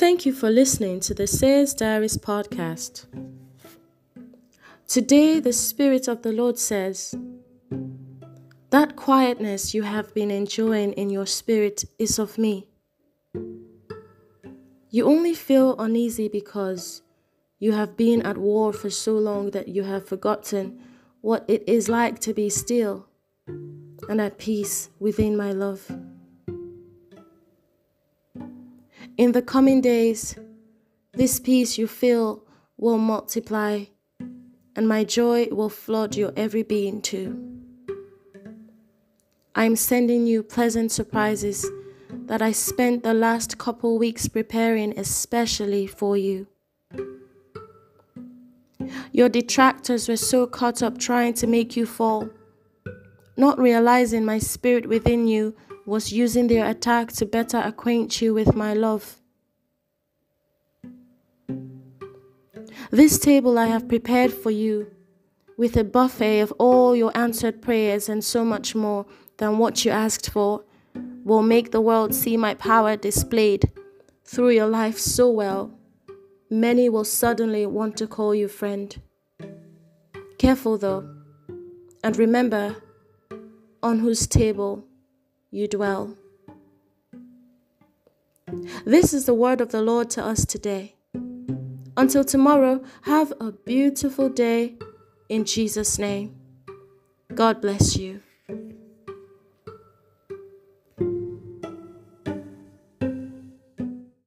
Thank you for listening to the Seer's Diaries podcast. Today, the Spirit of the Lord says, That quietness you have been enjoying in your spirit is of me. You only feel uneasy because you have been at war for so long that you have forgotten what it is like to be still and at peace within my love. In the coming days, this peace you feel will multiply, and my joy will flood your every being too. I am sending you pleasant surprises that I spent the last couple weeks preparing especially for you. Your detractors were so caught up trying to make you fall, not realizing my spirit within you was using their attack to better acquaint you with my love. This table I have prepared for you, with a buffet of all your answered prayers and so much more than what you asked for, will make the world see my power displayed through your life so well. Many will suddenly want to call you friend. Careful though, and remember on whose table you dwell. This is the word of the Lord to us today. Until tomorrow, have a beautiful day in Jesus' name. God bless you.